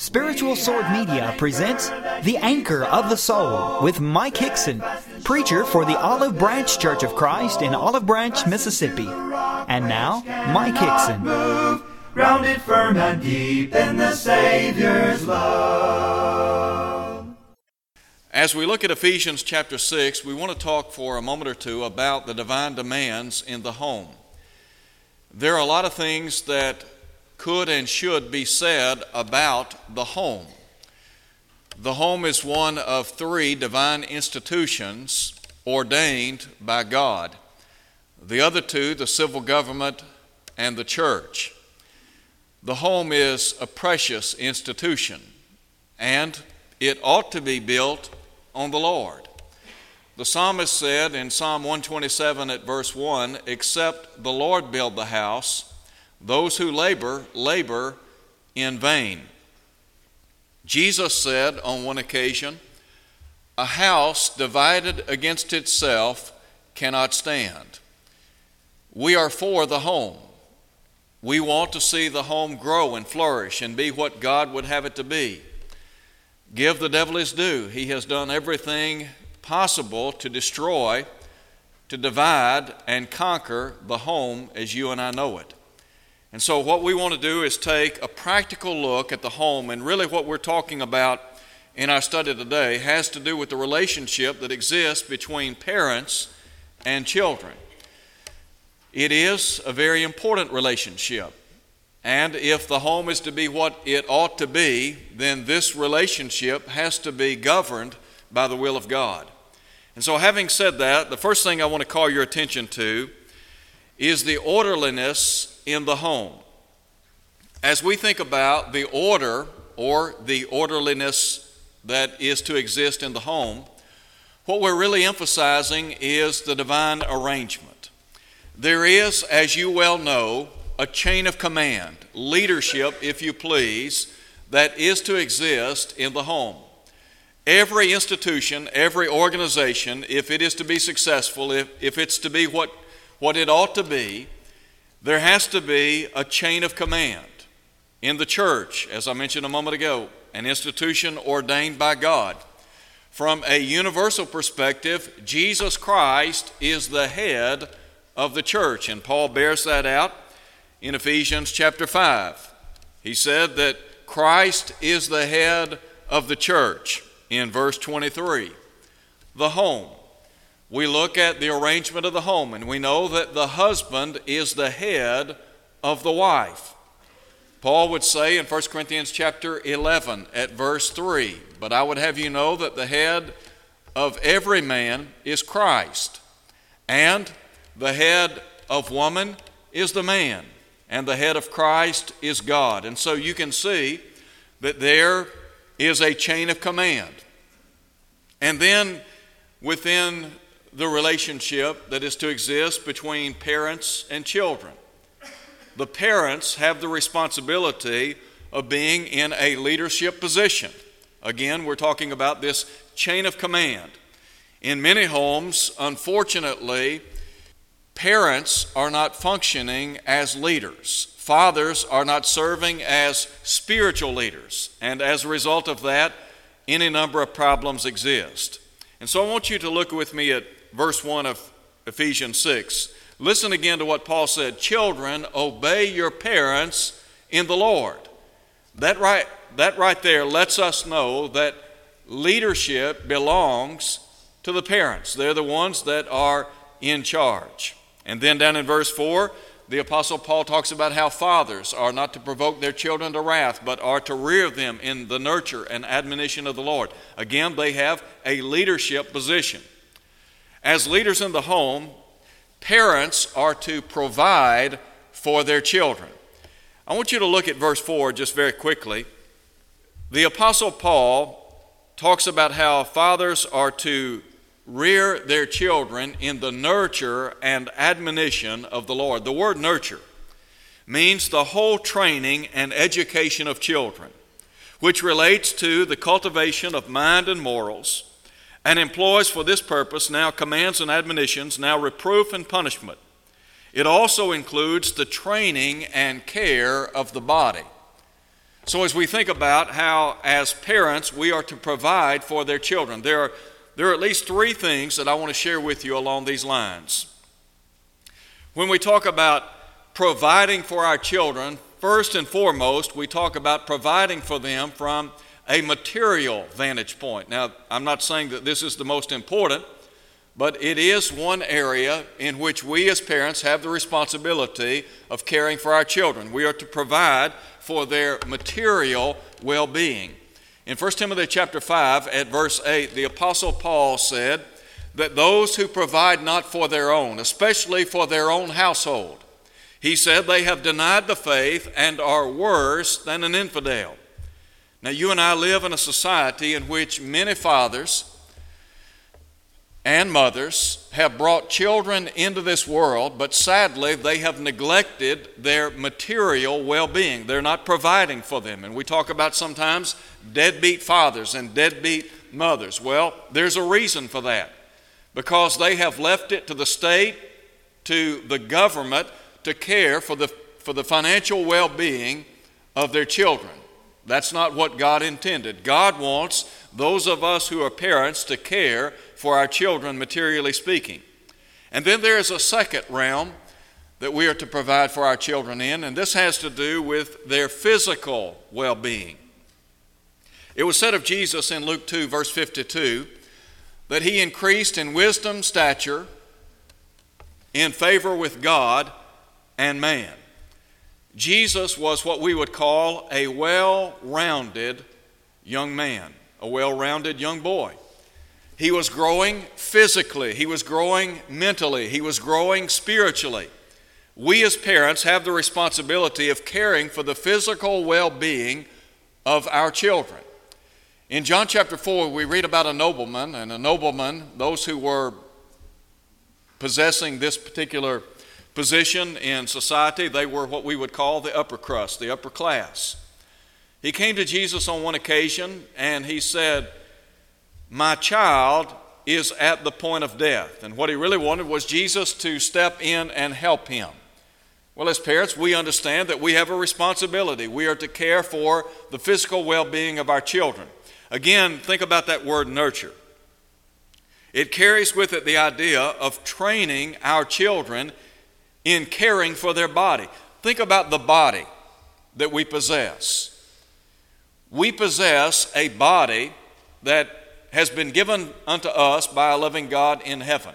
Spiritual Sword Media presents The Anchor of the Soul with Mike Hixson, preacher for the Olive Branch Church of Christ in Olive Branch, Mississippi. And now, Mike Hixson. Grounded firm and deep in the Savior's love. As we look at Ephesians chapter 6, we want to talk for a moment or two about the divine demands in the home. There are a lot of things that could and should be said about the home. The home is one of three divine institutions ordained by God. The other two, the civil government and the church. The home is a precious institution, and it ought to be built on the Lord. The psalmist said in Psalm 127 at verse 1 Except the Lord build the house, those who labor, labor in vain. Jesus said on one occasion, A house divided against itself cannot stand. We are for the home. We want to see the home grow and flourish and be what God would have it to be. Give the devil his due. He has done everything possible to destroy, to divide, and conquer the home as you and I know it. And so, what we want to do is take a practical look at the home, and really what we're talking about in our study today has to do with the relationship that exists between parents and children. It is a very important relationship. And if the home is to be what it ought to be, then this relationship has to be governed by the will of God. And so, having said that, the first thing I want to call your attention to is the orderliness in the home. As we think about the order or the orderliness that is to exist in the home, what we're really emphasizing is the divine arrangement. There is, as you well know, a chain of command, leadership, if you please, that is to exist in the home. Every institution, every organization, if it is to be successful, if, if it's to be what, what it ought to be, there has to be a chain of command. In the church, as I mentioned a moment ago, an institution ordained by God. From a universal perspective, Jesus Christ is the head of the church, and Paul bears that out in Ephesians chapter 5. He said that Christ is the head of the church in verse 23. The home we look at the arrangement of the home and we know that the husband is the head of the wife. Paul would say in 1 Corinthians chapter 11 at verse 3, but I would have you know that the head of every man is Christ, and the head of woman is the man, and the head of Christ is God. And so you can see that there is a chain of command. And then within the relationship that is to exist between parents and children. The parents have the responsibility of being in a leadership position. Again, we're talking about this chain of command. In many homes, unfortunately, parents are not functioning as leaders. Fathers are not serving as spiritual leaders. And as a result of that, any number of problems exist. And so I want you to look with me at verse 1 of Ephesians 6. Listen again to what Paul said Children, obey your parents in the Lord. That right, that right there lets us know that leadership belongs to the parents. They're the ones that are in charge. And then down in verse 4, the Apostle Paul talks about how fathers are not to provoke their children to wrath, but are to rear them in the nurture and admonition of the Lord. Again, they have a leadership position. As leaders in the home, parents are to provide for their children. I want you to look at verse 4 just very quickly. The Apostle Paul talks about how fathers are to rear their children in the nurture and admonition of the Lord. The word nurture means the whole training and education of children, which relates to the cultivation of mind and morals and employs for this purpose now commands and admonitions, now reproof and punishment. It also includes the training and care of the body. So, as we think about how, as parents, we are to provide for their children, there are, there are at least three things that I want to share with you along these lines. When we talk about providing for our children, first and foremost, we talk about providing for them from a material vantage point. Now, I'm not saying that this is the most important, but it is one area in which we as parents have the responsibility of caring for our children. We are to provide for their material well being. In 1 Timothy chapter 5 at verse 8, the apostle Paul said that those who provide not for their own, especially for their own household, he said they have denied the faith and are worse than an infidel. Now, you and I live in a society in which many fathers and mothers have brought children into this world, but sadly, they have neglected their material well being. They're not providing for them. And we talk about sometimes deadbeat fathers and deadbeat mothers. Well, there's a reason for that because they have left it to the state, to the government to care for the, for the financial well being of their children. That's not what God intended. God wants those of us who are parents to care for our children, materially speaking. And then there is a second realm that we are to provide for our children in, and this has to do with their physical well being. It was said of Jesus in Luke 2, verse 52, that he increased in wisdom, stature, in favor with God and man. Jesus was what we would call a well rounded young man, a well rounded young boy. He was growing physically, he was growing mentally, he was growing spiritually. We as parents have the responsibility of caring for the physical well being of our children. In John chapter 4, we read about a nobleman, and a nobleman, those who were possessing this particular position in society, they were what we would call the upper crust, the upper class. He came to Jesus on one occasion and he said, my child is at the point of death. And what he really wanted was Jesus to step in and help him. Well, as parents, we understand that we have a responsibility. We are to care for the physical well being of our children. Again, think about that word nurture. It carries with it the idea of training our children in caring for their body. Think about the body that we possess. We possess a body that has been given unto us by a loving God in heaven.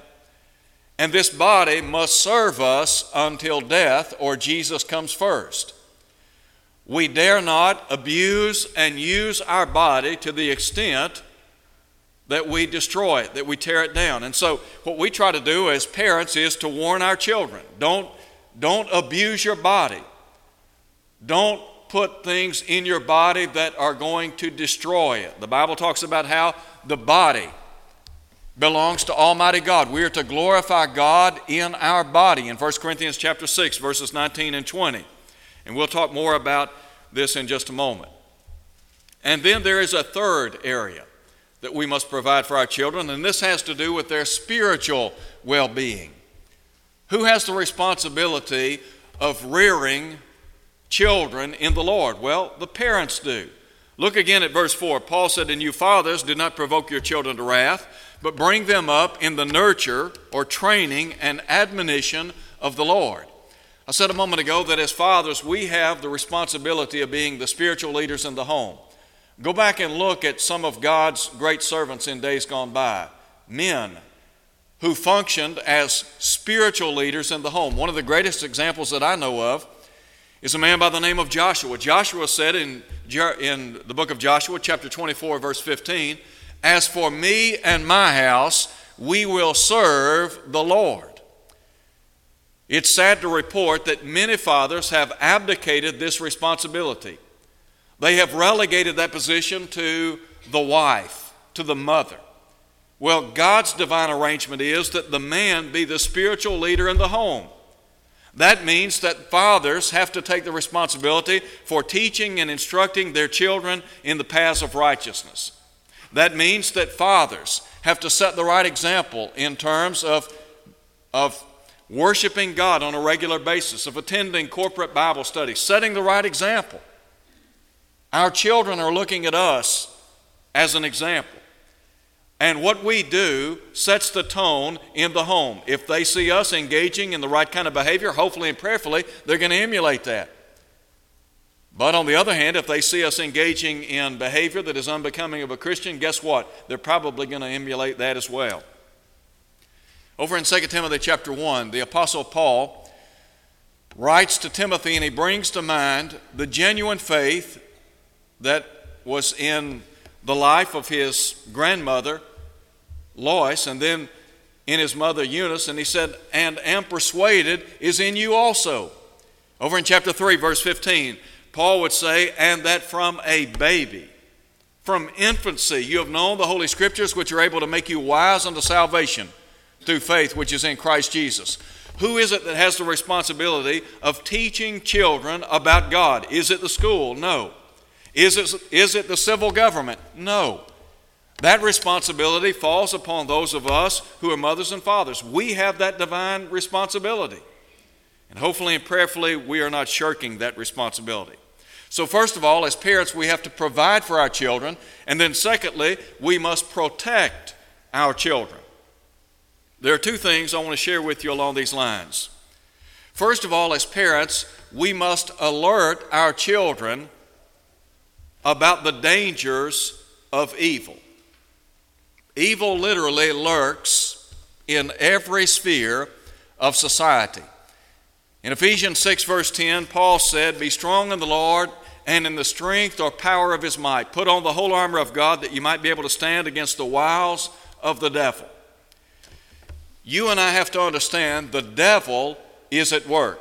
And this body must serve us until death or Jesus comes first. We dare not abuse and use our body to the extent that we destroy it, that we tear it down. And so, what we try to do as parents is to warn our children don't, don't abuse your body. Don't put things in your body that are going to destroy it. The Bible talks about how the body belongs to Almighty God. We are to glorify God in our body in 1 Corinthians chapter 6 verses 19 and 20. And we'll talk more about this in just a moment. And then there is a third area that we must provide for our children, and this has to do with their spiritual well being. Who has the responsibility of rearing children in the Lord? Well, the parents do. Look again at verse 4. Paul said, And you fathers, do not provoke your children to wrath, but bring them up in the nurture or training and admonition of the Lord. I said a moment ago that as fathers, we have the responsibility of being the spiritual leaders in the home. Go back and look at some of God's great servants in days gone by, men who functioned as spiritual leaders in the home. One of the greatest examples that I know of is a man by the name of Joshua. Joshua said in, in the book of Joshua, chapter 24, verse 15, As for me and my house, we will serve the Lord. It's sad to report that many fathers have abdicated this responsibility. They have relegated that position to the wife, to the mother. Well, God's divine arrangement is that the man be the spiritual leader in the home. That means that fathers have to take the responsibility for teaching and instructing their children in the paths of righteousness. That means that fathers have to set the right example in terms of, of worshiping God on a regular basis, of attending corporate Bible studies, setting the right example. Our children are looking at us as an example. And what we do sets the tone in the home. If they see us engaging in the right kind of behavior, hopefully and prayerfully, they're going to emulate that. But on the other hand, if they see us engaging in behavior that is unbecoming of a Christian, guess what? They're probably going to emulate that as well. Over in 2 Timothy chapter 1, the Apostle Paul writes to Timothy and he brings to mind the genuine faith that was in the life of his grandmother, Lois, and then in his mother Eunice, and he said, And am persuaded is in you also. Over in chapter 3, verse 15, Paul would say, And that from a baby, from infancy, you have known the Holy Scriptures, which are able to make you wise unto salvation through faith which is in Christ Jesus. Who is it that has the responsibility of teaching children about God? Is it the school? No. Is it, is it the civil government? No. That responsibility falls upon those of us who are mothers and fathers. We have that divine responsibility. And hopefully and prayerfully, we are not shirking that responsibility. So, first of all, as parents, we have to provide for our children. And then, secondly, we must protect our children. There are two things I want to share with you along these lines. First of all, as parents, we must alert our children about the dangers of evil. Evil literally lurks in every sphere of society. In Ephesians 6, verse 10, Paul said, Be strong in the Lord and in the strength or power of his might. Put on the whole armor of God that you might be able to stand against the wiles of the devil you and I have to understand the devil is at work,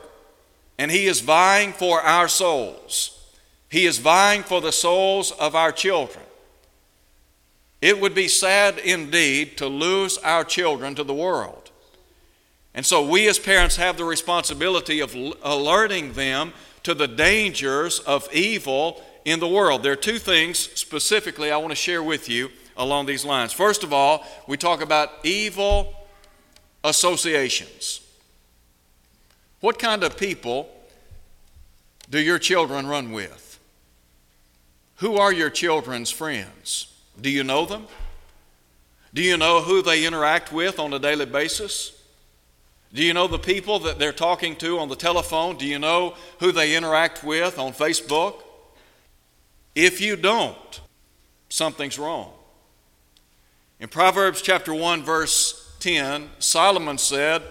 and he is vying for our souls. He is vying for the souls of our children. It would be sad indeed to lose our children to the world. And so we as parents have the responsibility of alerting them to the dangers of evil in the world. There are two things specifically I want to share with you along these lines. First of all, we talk about evil associations. What kind of people do your children run with? Who are your children's friends? Do you know them? Do you know who they interact with on a daily basis? Do you know the people that they're talking to on the telephone? Do you know who they interact with on Facebook? If you don't, something's wrong. In Proverbs chapter 1 verse 10, Solomon said,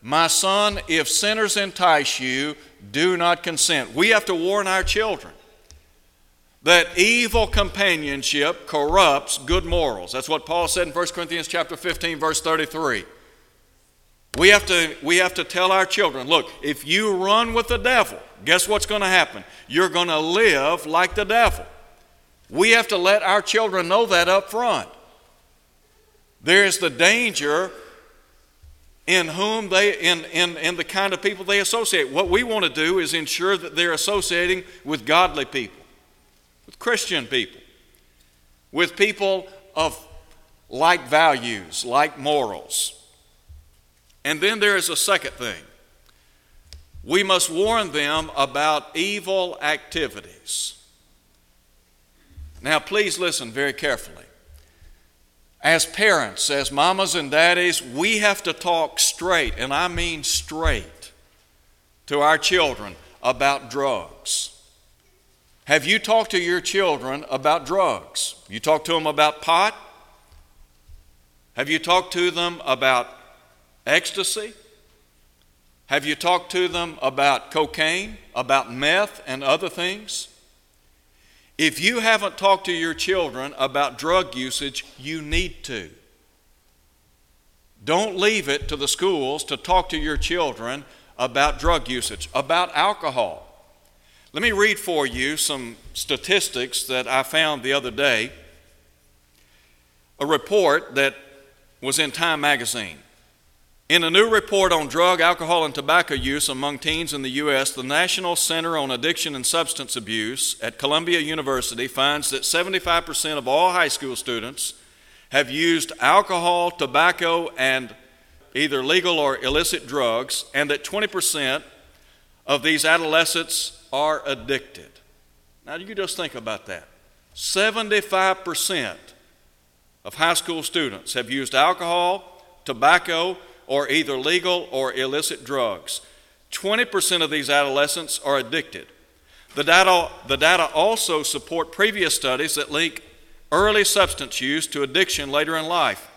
My son, if sinners entice you, do not consent. We have to warn our children that evil companionship corrupts good morals. That's what Paul said in 1 Corinthians chapter 15 verse 33. We have to we have to tell our children, look, if you run with the devil, guess what's going to happen? You're going to live like the devil. We have to let our children know that up front. There is the danger in whom they in, in, in the kind of people they associate. What we want to do is ensure that they're associating with godly people, with Christian people, with people of like values, like morals. And then there is a second thing. We must warn them about evil activities. Now, please listen very carefully as parents, as mamas and daddies, we have to talk straight, and I mean straight, to our children about drugs. Have you talked to your children about drugs? You talked to them about pot? Have you talked to them about ecstasy? Have you talked to them about cocaine, about meth, and other things? If you haven't talked to your children about drug usage, you need to. Don't leave it to the schools to talk to your children about drug usage, about alcohol. Let me read for you some statistics that I found the other day. A report that was in Time magazine. In a new report on drug, alcohol, and tobacco use among teens in the U.S., the National Center on Addiction and Substance Abuse at Columbia University finds that 75% of all high school students have used alcohol, tobacco, and either legal or illicit drugs, and that 20% of these adolescents are addicted. Now, you just think about that. 75% of high school students have used alcohol, tobacco, or either legal or illicit drugs. 20% of these adolescents are addicted. The data, the data also support previous studies that link early substance use to addiction later in life.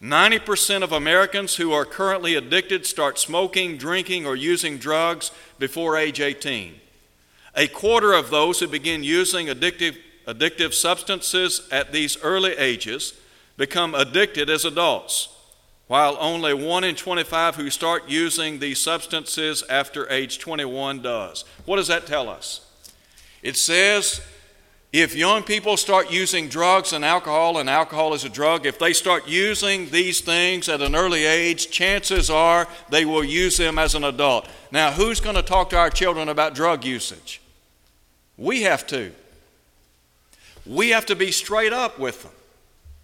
90% of Americans who are currently addicted start smoking, drinking, or using drugs before age 18. A quarter of those who begin using addictive, addictive substances at these early ages become addicted as adults, while only 1 in 25 who start using these substances after age 21 does. What does that tell us? It says if young people start using drugs and alcohol, and alcohol is a drug, if they start using these things at an early age, chances are they will use them as an adult. Now, who's going to talk to our children about drug usage? We have to. We have to be straight up with them.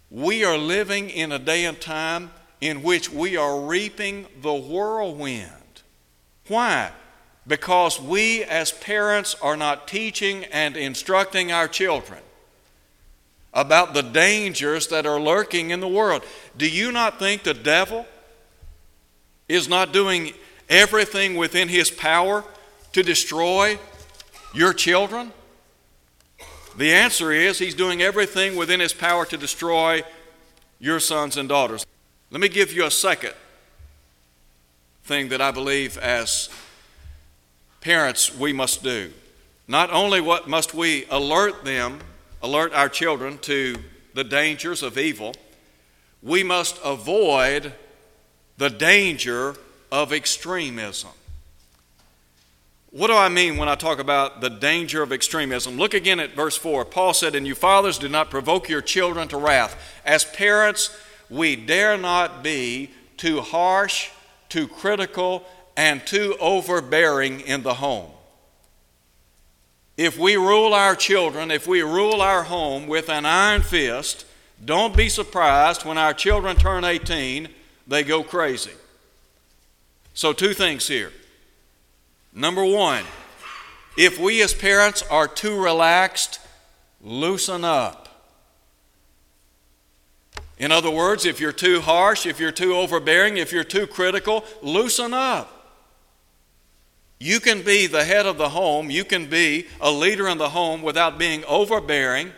We are living in a day and time in which we are reaping the whirlwind. Why? because we as parents are not teaching and instructing our children about the dangers that are lurking in the world. Do you not think the devil is not doing everything within his power to destroy your children? The answer is he's doing everything within his power to destroy your sons and daughters. Let me give you a second thing that I believe as parents we must do. Not only what must we alert them, alert our children to the dangers of evil, we must avoid the danger of extremism. What do I mean when I talk about the danger of extremism? Look again at verse 4. Paul said, And you fathers, do not provoke your children to wrath. As parents, we dare not be too harsh, too critical, and too overbearing in the home. If we rule our children, if we rule our home with an iron fist, don't be surprised when our children turn 18, they go crazy. So, two things here. Number one, if we as parents are too relaxed, loosen up. In other words, if you're too harsh, if you're too overbearing, if you're too critical, loosen up. You can be the head of the home, you can be a leader in the home without being overbearing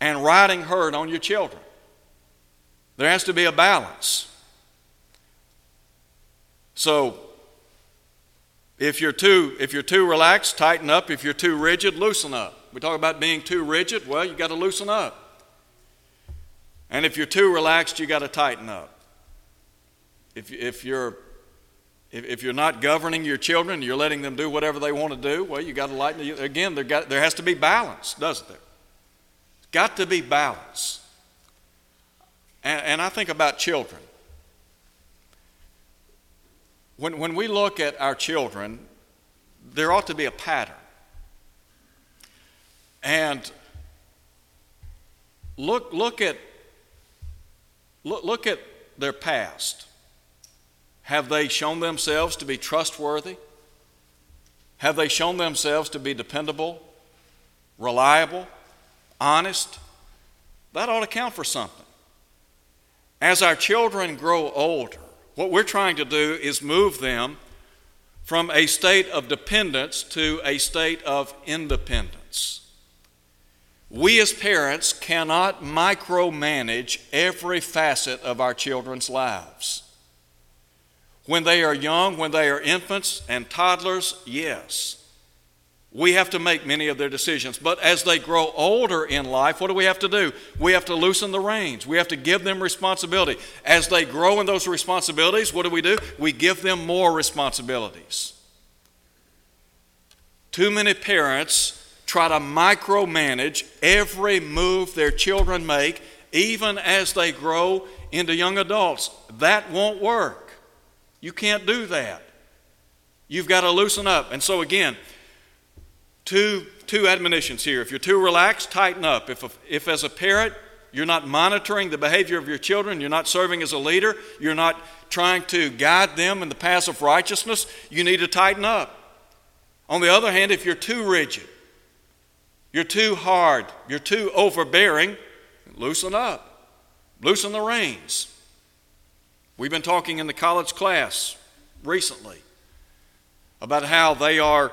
and riding herd on your children. There has to be a balance. So, if you're too if you're too relaxed, tighten up. If you're too rigid, loosen up. We talk about being too rigid. Well, you got to loosen up. And if you're too relaxed, you got to tighten up. If if you're if, if you're not governing your children, you're letting them do whatever they want to do, well, you got to lighten again, there, got, there has to be balance, doesn't there? It's got to be balance. And, and I think about children. When, when we look at our children, there ought to be a pattern. And look, look, at, look, look at their past. Have they shown themselves to be trustworthy? Have they shown themselves to be dependable, reliable, honest? That ought to count for something. As our children grow older, what we're trying to do is move them from a state of dependence to a state of independence. We as parents cannot micromanage every facet of our children's lives. When they are young, when they are infants and toddlers, yes. We have to make many of their decisions. But as they grow older in life, what do we have to do? We have to loosen the reins. We have to give them responsibility. As they grow in those responsibilities, what do we do? We give them more responsibilities. Too many parents try to micromanage every move their children make, even as they grow into young adults. That won't work. You can't do that. You've got to loosen up. And so, again, two, two admonitions here. If you're too relaxed, tighten up. If, if as a parent, you're not monitoring the behavior of your children, you're not serving as a leader, you're not trying to guide them in the paths of righteousness, you need to tighten up. On the other hand, if you're too rigid, you're too hard, you're too overbearing, loosen up, loosen the reins. We've been talking in the college class recently about how they are,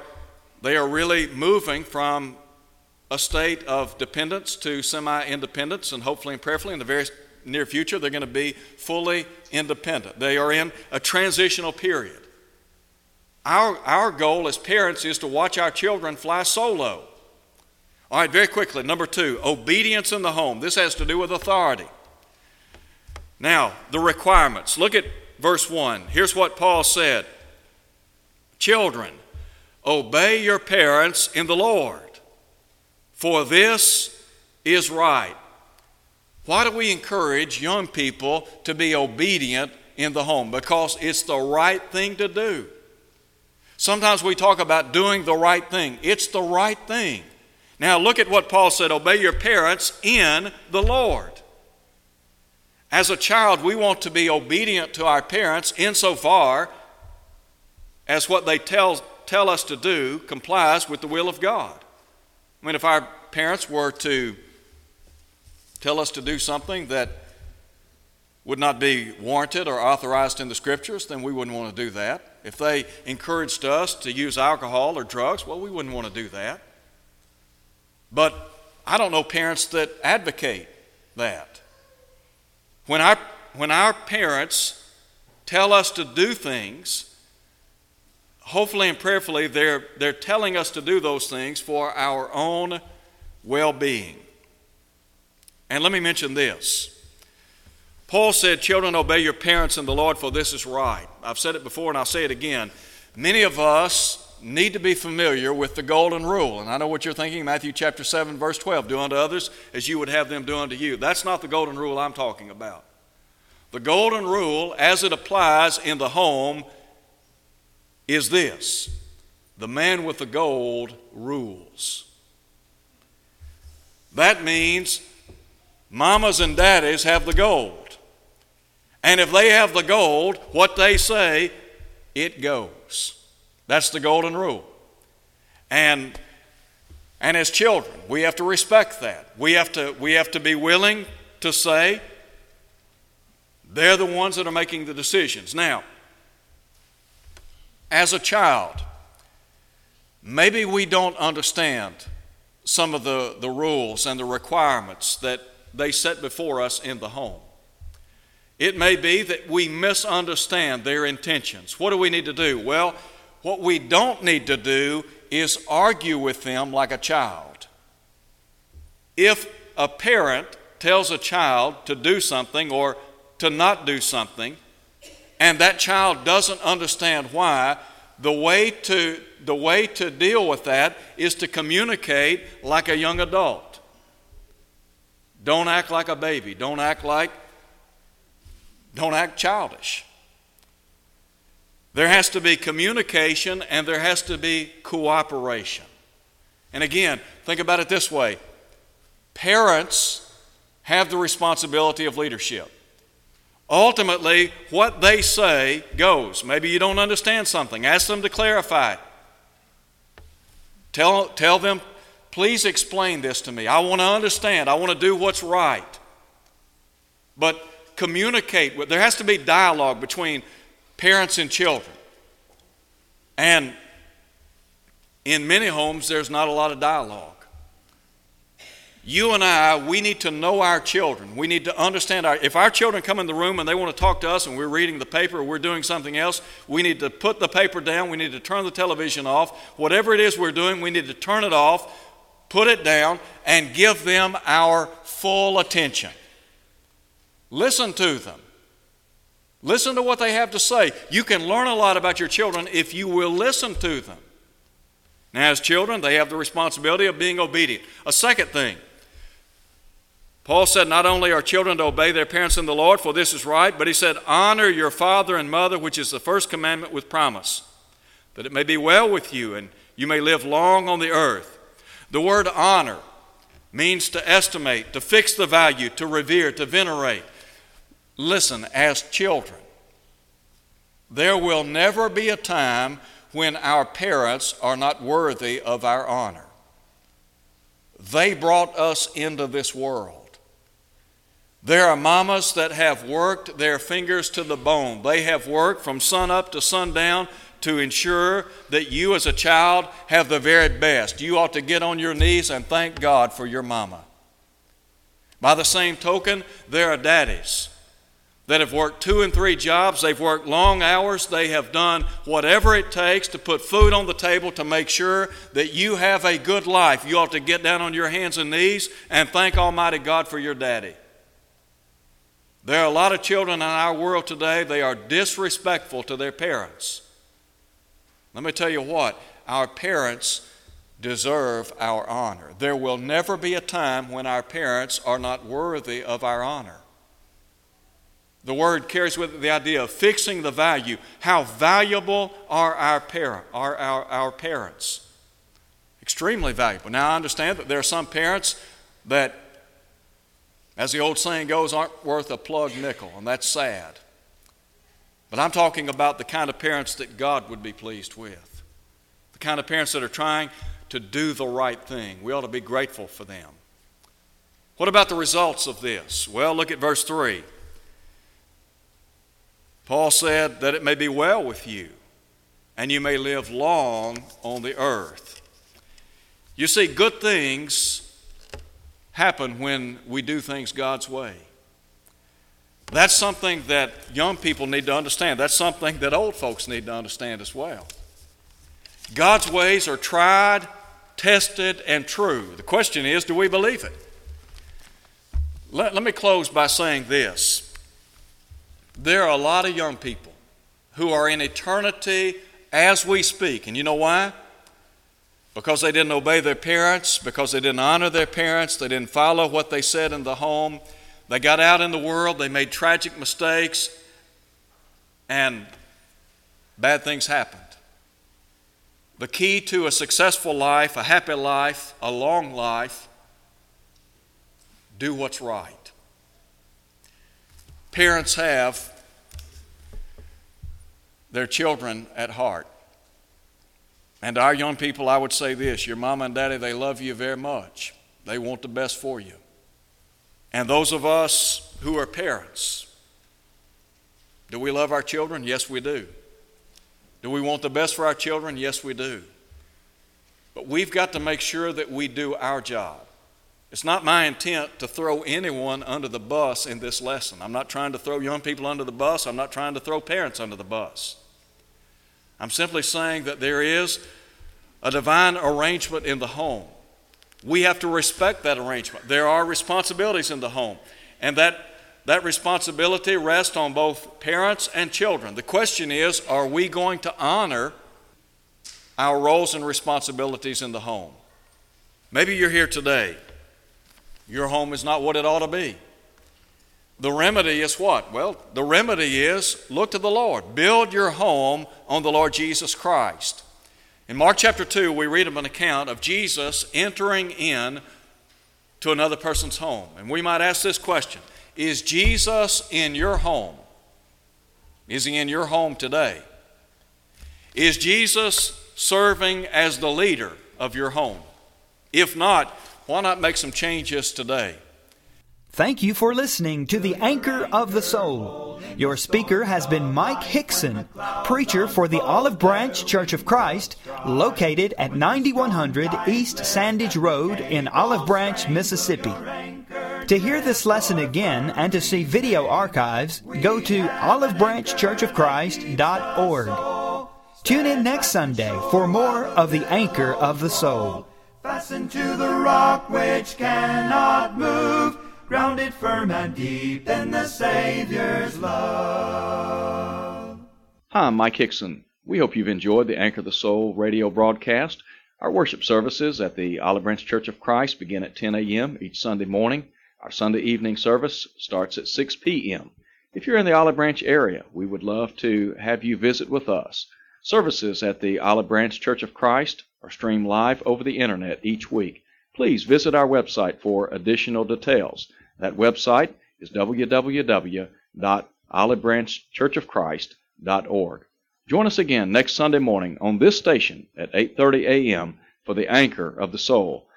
they are really moving from a state of dependence to semi independence, and hopefully and prayerfully in the very near future, they're going to be fully independent. They are in a transitional period. Our, our goal as parents is to watch our children fly solo. All right, very quickly. Number two, obedience in the home. This has to do with authority. Now, the requirements. Look at verse 1. Here's what Paul said Children, obey your parents in the Lord, for this is right. Why do we encourage young people to be obedient in the home? Because it's the right thing to do. Sometimes we talk about doing the right thing. It's the right thing. Now, look at what Paul said obey your parents in the Lord. As a child, we want to be obedient to our parents insofar as what they tell, tell us to do complies with the will of God. I mean, if our parents were to tell us to do something that would not be warranted or authorized in the scriptures, then we wouldn't want to do that. If they encouraged us to use alcohol or drugs, well, we wouldn't want to do that. But I don't know parents that advocate that. When our, when our parents tell us to do things, hopefully and prayerfully, they're, they're telling us to do those things for our own well being. And let me mention this. Paul said, Children, obey your parents in the Lord, for this is right. I've said it before and I'll say it again. Many of us need to be familiar with the golden rule. And I know what you're thinking Matthew chapter 7, verse 12 do unto others as you would have them do unto you. That's not the golden rule I'm talking about. The golden rule, as it applies in the home, is this the man with the gold rules. That means Mamas and daddies have the gold. And if they have the gold, what they say, it goes. That's the golden rule. And and as children, we have to respect that. We have to we have to be willing to say they're the ones that are making the decisions. Now, as a child, maybe we don't understand some of the, the rules and the requirements that they set before us in the home. It may be that we misunderstand their intentions. What do we need to do? Well, what we don't need to do is argue with them like a child. If a parent tells a child to do something or to not do something, and that child doesn't understand why, the way to, the way to deal with that is to communicate like a young adult. Don't act like a baby. Don't act like, don't act childish. There has to be communication and there has to be cooperation. And again, think about it this way parents have the responsibility of leadership. Ultimately, what they say goes. Maybe you don't understand something, ask them to clarify. Tell, tell them Please explain this to me. I want to understand. I want to do what's right. But communicate with, there has to be dialogue between parents and children. And in many homes, there's not a lot of dialogue. You and I, we need to know our children. We need to understand our. If our children come in the room and they want to talk to us and we're reading the paper or we're doing something else, we need to put the paper down. We need to turn the television off. Whatever it is we're doing, we need to turn it off put it down, and give them our full attention. Listen to them. Listen to what they have to say. You can learn a lot about your children if you will listen to them. Now, as children, they have the responsibility of being obedient. A second thing, Paul said, Not only are children to obey their parents in the Lord, for this is right, but he said, Honor your father and mother, which is the first commandment with promise, that it may be well with you and you may live long on the earth. The word honor means to estimate, to fix the value, to revere, to venerate. Listen, as children, there will never be a time when our parents are not worthy of our honor. They brought us into this world. There are mamas that have worked their fingers to the bone. They have worked from sun up to sundown to ensure that you as a child have the very best. You ought to get on your knees and thank God for your mama. By the same token, there are daddies that have worked two and three jobs. They've worked long hours. They have done whatever it takes to put food on the table to make sure that you have a good life. You ought to get down on your hands and knees and thank Almighty God for your daddy. There are a lot of children in our world today, they are disrespectful to their parents. Let me tell you what, our parents deserve our honor. There will never be a time when our parents are not worthy of our honor. The word carries with it the idea of fixing the value. How valuable are our, parent, are our, our parents? Extremely valuable. Now, I understand that there are some parents that as the old saying goes, aren't worth a plug nickel, and that's sad. But I'm talking about the kind of parents that God would be pleased with, the kind of parents that are trying to do the right thing. We ought to be grateful for them. What about the results of this? Well, look at verse 3. Paul said that it may be well with you, and you may live long on the earth. You see, good things happen when we do things God's way. That's something that young people need to understand. That's something that old folks need to understand as well. God's ways are tried, tested, and true. The question is do we believe it? Let, let me close by saying this. There are a lot of young people who are in eternity as we speak. And you know why? Because they didn't obey their parents, because they didn't honor their parents, they didn't follow what they said in the home. They got out in the world, they made tragic mistakes, and bad things happened. The key to a successful life, a happy life, a long life, do what's right. Parents have their children at heart. And to our young people, I would say this your mama and daddy, they love you very much. They want the best for you. And those of us who are parents, do we love our children? Yes, we do. Do we want the best for our children? Yes, we do. But we've got to make sure that we do our job. It's not my intent to throw anyone under the bus in this lesson. I'm not trying to throw young people under the bus. I'm not trying to throw parents under the bus. I'm simply saying that there is a divine arrangement in the home. We have to respect that arrangement. There are responsibilities in the home, and that, that responsibility rests on both parents and children. The question is are we going to honor our roles and responsibilities in the home? Maybe you're here today. Your home is not what it ought to be. The remedy is what? Well, the remedy is look to the Lord. Build your home on the Lord Jesus Christ. In Mark chapter 2, we read of an account of Jesus entering in to another person's home. And we might ask this question Is Jesus in your home? Is he in your home today? Is Jesus serving as the leader of your home? If not, why not make some changes today? Thank you for listening to the Anchor of the Soul. Your speaker has been Mike Hixson, preacher for the Olive Branch Church of Christ, located at 9100 East Sandidge Road in Olive Branch, Mississippi. To hear this lesson again and to see video archives, go to olivebranchchurchofchrist.org. Tune in next Sunday for more of the Anchor of the Soul. Fasten to the rock which cannot move grounded firm and deep in the Savior's love. Hi, I'm Mike Hixson. We hope you've enjoyed the Anchor the Soul radio broadcast. Our worship services at the Olive Branch Church of Christ begin at 10 a.m. each Sunday morning. Our Sunday evening service starts at 6 p.m. If you're in the Olive Branch area, we would love to have you visit with us. Services at the Olive Branch Church of Christ are streamed live over the internet each week. Please visit our website for additional details. That website is www.olivebranchchurchofchrist.org. Join us again next Sunday morning on this station at 8:30 a.m. for the Anchor of the Soul.